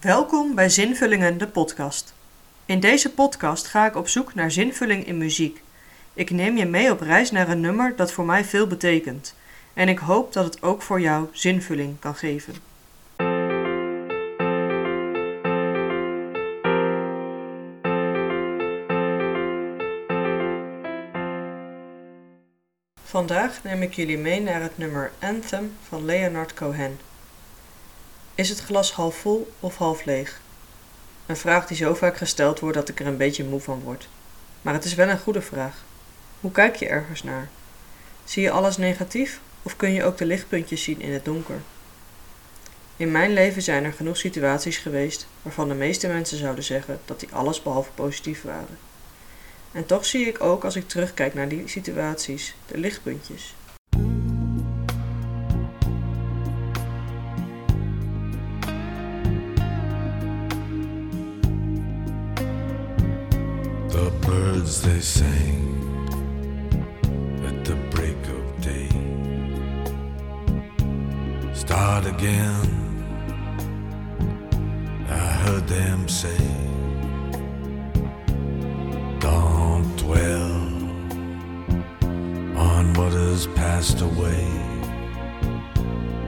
Welkom bij Zinvullingen, de podcast. In deze podcast ga ik op zoek naar zinvulling in muziek. Ik neem je mee op reis naar een nummer dat voor mij veel betekent. En ik hoop dat het ook voor jou zinvulling kan geven. Vandaag neem ik jullie mee naar het nummer Anthem van Leonard Cohen. Is het glas half vol of half leeg? Een vraag die zo vaak gesteld wordt dat ik er een beetje moe van word. Maar het is wel een goede vraag. Hoe kijk je ergens naar? Zie je alles negatief of kun je ook de lichtpuntjes zien in het donker? In mijn leven zijn er genoeg situaties geweest waarvan de meeste mensen zouden zeggen dat die alles behalve positief waren. En toch zie ik ook als ik terugkijk naar die situaties de lichtpuntjes. Birds they sang at the break of day. Start again, I heard them say. Don't dwell on what has passed away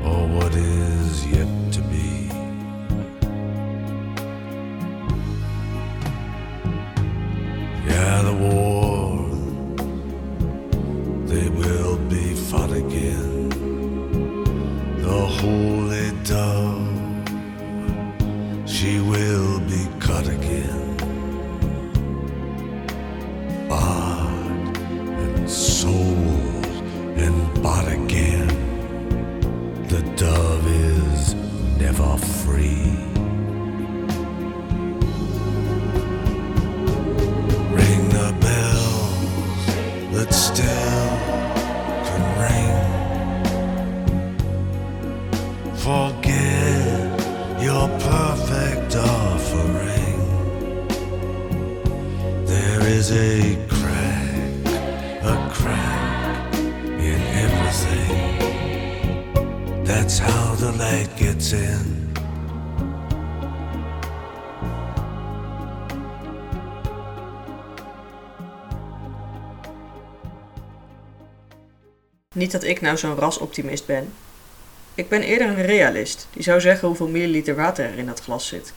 or what is yet to be. Yeah, the war, they will be fought again. The holy dove, she will be cut again. Bought and sold and bought again. The dove is never free. Still can ring. Forget your perfect offering. There is a crack, a crack in everything. That's how the light gets in. Niet dat ik nou zo'n rasoptimist ben. Ik ben eerder een realist, die zou zeggen hoeveel milliliter water er in dat glas zit.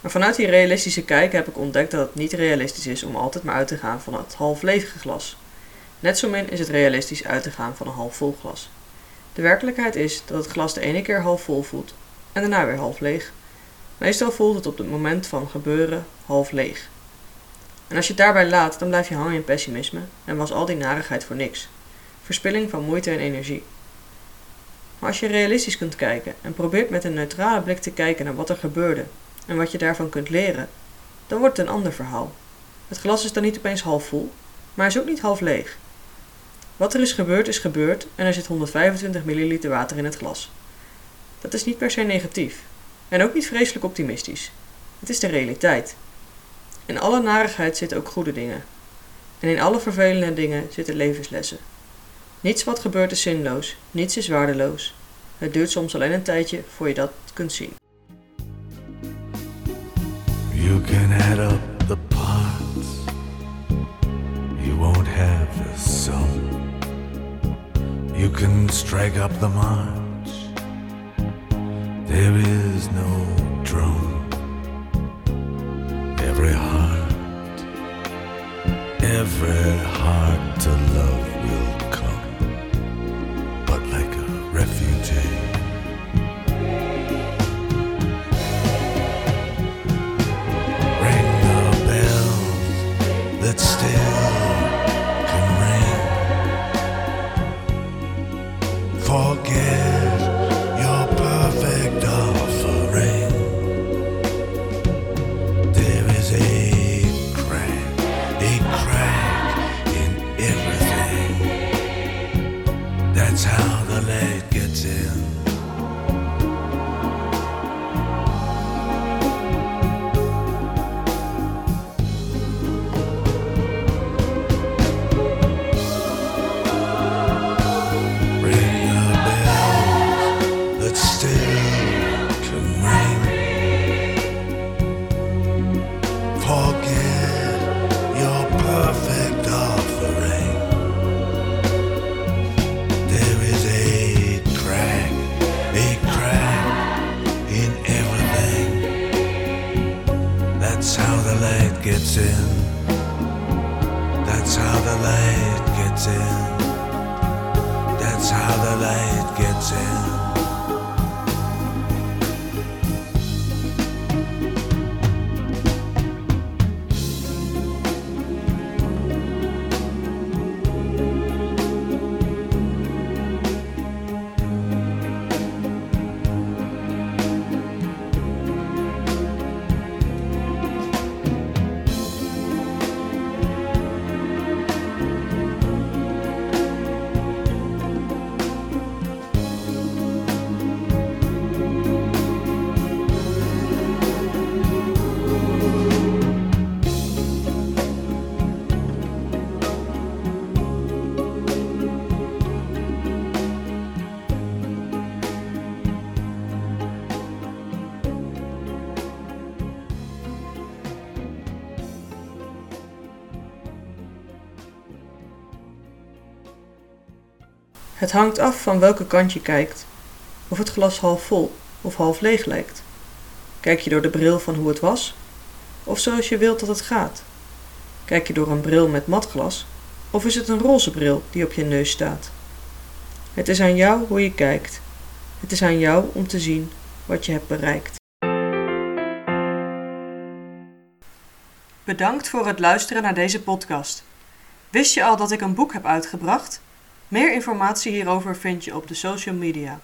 Maar vanuit die realistische kijk heb ik ontdekt dat het niet realistisch is om altijd maar uit te gaan van het half lege glas. Net zo min is het realistisch uit te gaan van een half vol glas. De werkelijkheid is dat het glas de ene keer half vol voelt en daarna weer half leeg. Meestal voelt het op het moment van gebeuren half leeg. En als je het daarbij laat, dan blijf je hangen in pessimisme en was al die narigheid voor niks. Verspilling van moeite en energie. Maar als je realistisch kunt kijken en probeert met een neutrale blik te kijken naar wat er gebeurde en wat je daarvan kunt leren, dan wordt het een ander verhaal. Het glas is dan niet opeens half vol, maar is ook niet half leeg. Wat er is gebeurd is gebeurd en er zit 125 milliliter water in het glas. Dat is niet per se negatief en ook niet vreselijk optimistisch. Het is de realiteit. In alle narigheid zitten ook goede dingen. En in alle vervelende dingen zitten levenslessen. Niets wat gebeurt is zinloos, niets is waardeloos. Het duurt soms alleen een tijdje voor je dat kunt zien. You can add up the parts. You won't have the sum. You can strike up the march. There is no drum. Every heart, every heart to love gets in. That's how the light gets in. That's how the light gets in. Het hangt af van welke kant je kijkt. Of het glas half vol of half leeg lijkt. Kijk je door de bril van hoe het was? Of zoals je wilt dat het gaat? Kijk je door een bril met matglas? Of is het een roze bril die op je neus staat? Het is aan jou hoe je kijkt. Het is aan jou om te zien wat je hebt bereikt. Bedankt voor het luisteren naar deze podcast. Wist je al dat ik een boek heb uitgebracht? Meer informatie hierover vind je op de social media.